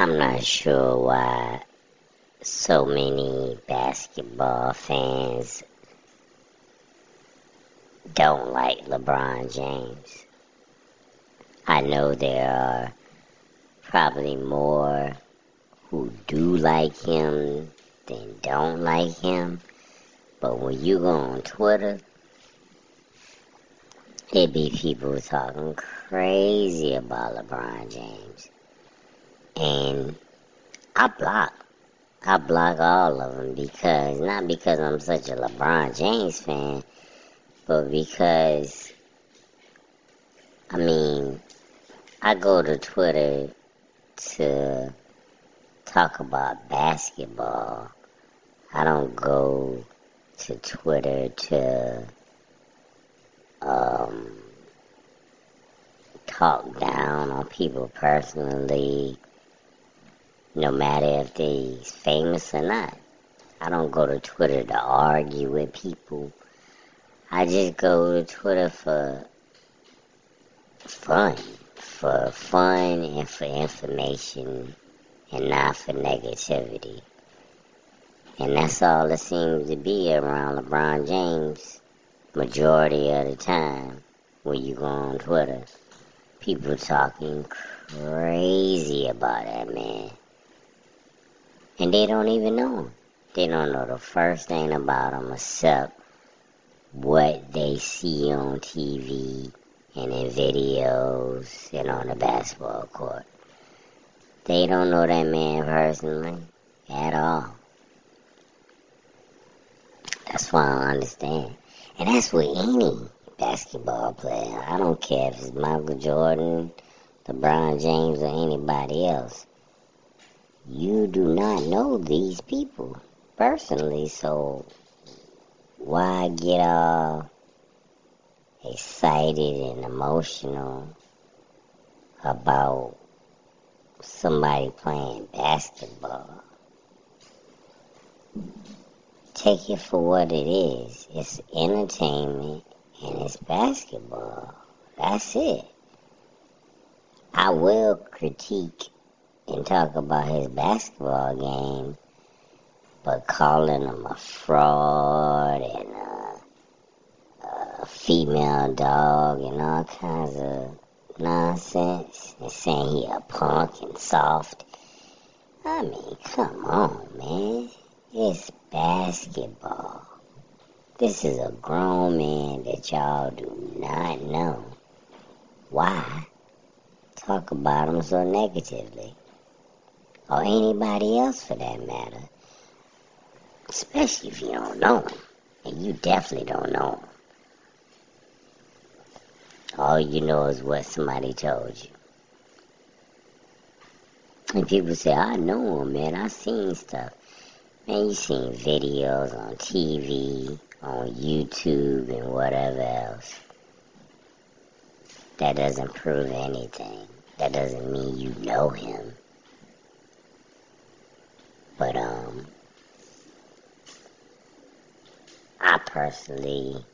I'm not sure why so many basketball fans don't like LeBron James. I know there are probably more who do like him than don't like him. But when you go on Twitter, it be people talking crazy about LeBron James. And I block. I block all of them because, not because I'm such a LeBron James fan, but because, I mean, I go to Twitter to talk about basketball. I don't go to Twitter to um, talk down on people personally, no matter if they're famous or not. I don't go to Twitter to argue with people. I just go to Twitter for fun, for fun and for information and not for negativity. And that's all it seems to be around LeBron James majority of the time when you go on Twitter. People talking crazy about that man. And they don't even know him. They don't know the first thing about him except what they see on TV and in videos and on the basketball court. They don't know that man personally at all. That's why I understand. And that's with any basketball player. I don't care if it's Michael Jordan, LeBron James, or anybody else. You do not know these people personally, so why get all excited and emotional about somebody playing basketball? Take it for what it is. It's entertainment and it's basketball. That's it. I will critique and talk about his basketball game, but calling him a fraud and a, a female dog and all kinds of nonsense and saying he a punk and soft. I mean, come on, man. It's basketball. This is a grown man that y'all do not know. Why talk about him so negatively? Or anybody else for that matter. Especially if you don't know him. And you definitely don't know him. All you know is what somebody told you. And people say, I know him, man. I seen stuff. Man, you seen videos on TV, on YouTube, and whatever else. That doesn't prove anything. That doesn't mean you know him. But, um, I personally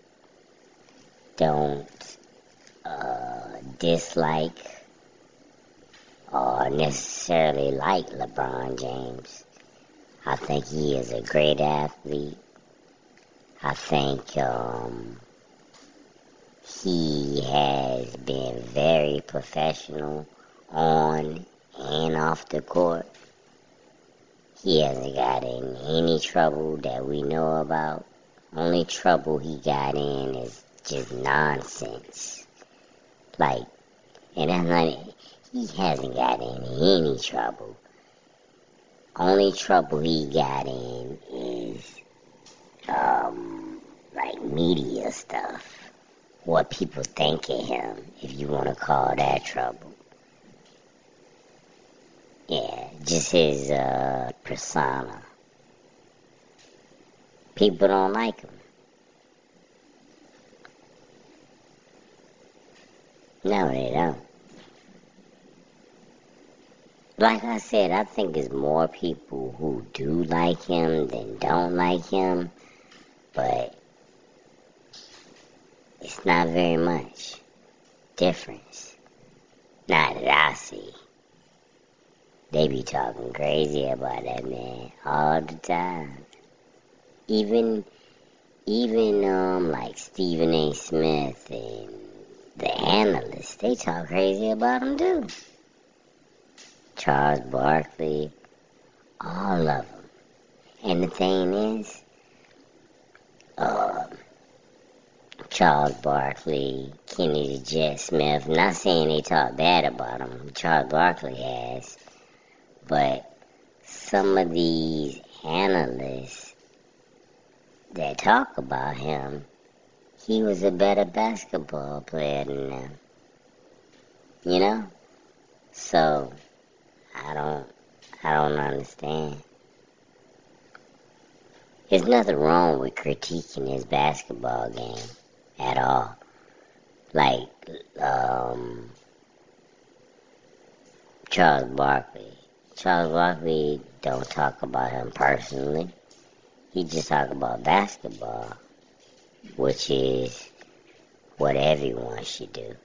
don't uh, dislike or necessarily like LeBron James. I think he is a great athlete. I think um, he has been very professional on and off the court. He hasn't got in any trouble that we know about. Only trouble he got in is just nonsense. Like, and I'm he hasn't got in any trouble. Only trouble he got in is um like media stuff. What people think of him, if you want to call that trouble. Yeah, just his uh, persona. People don't like him. No, they don't like I said, I think it's more people who do like him than don't like him, but it's not very much difference. Not that I see. They be talking crazy about that man all the time. Even even um like Stephen A. Smith and the analysts, they talk crazy about him too. Charles Barkley, all of them. And the thing is, uh, Charles Barkley, Kenny the Jet Smith, not saying they talk bad about him, Charles Barkley has, but some of these analysts that talk about him, he was a better basketball player than them. You know? So, I don't, I don't understand. There's nothing wrong with critiquing his basketball game at all. Like, um, Charles Barkley. Charles Barkley don't talk about him personally. He just talk about basketball, which is what everyone should do.